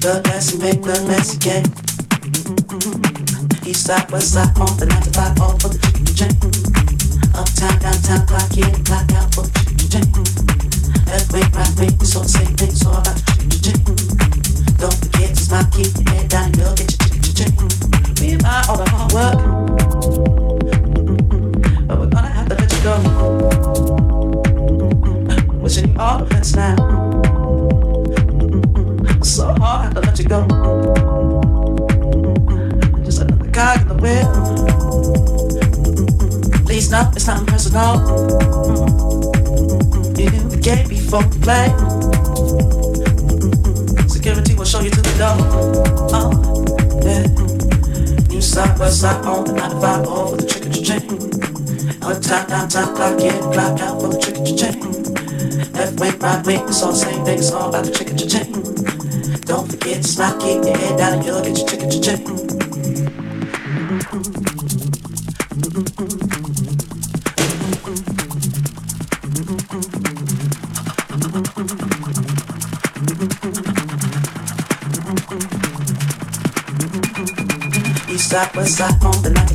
The messy make the messy game. East side, west side, on the 9 to 5, all for the chain. Uptown, downtown, clock in, clock out for the chain. Left wing, right wing, it's all the same thing, it's all about the chain. Don't forget to smile, keep your head down, and you'll get your chain. We and I all the hard work. You all the best now. So hard, to let you go. Just another cog in the wheel. Please no, it's not personal. You the game before play. Security will show you to the door. Oh, yeah. New side, west side, on the 9 to 5, all for the trick or chain. Uptown, downtown, clock in, clock out for the trick or chain. Left wing, right wing, it's all the same thing, it's all about the trick or chain. Don't forget to smile, keep your head down, and you'll get your trick or chain. East side, west side, on the 9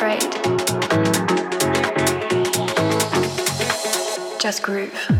afraid. Just groove.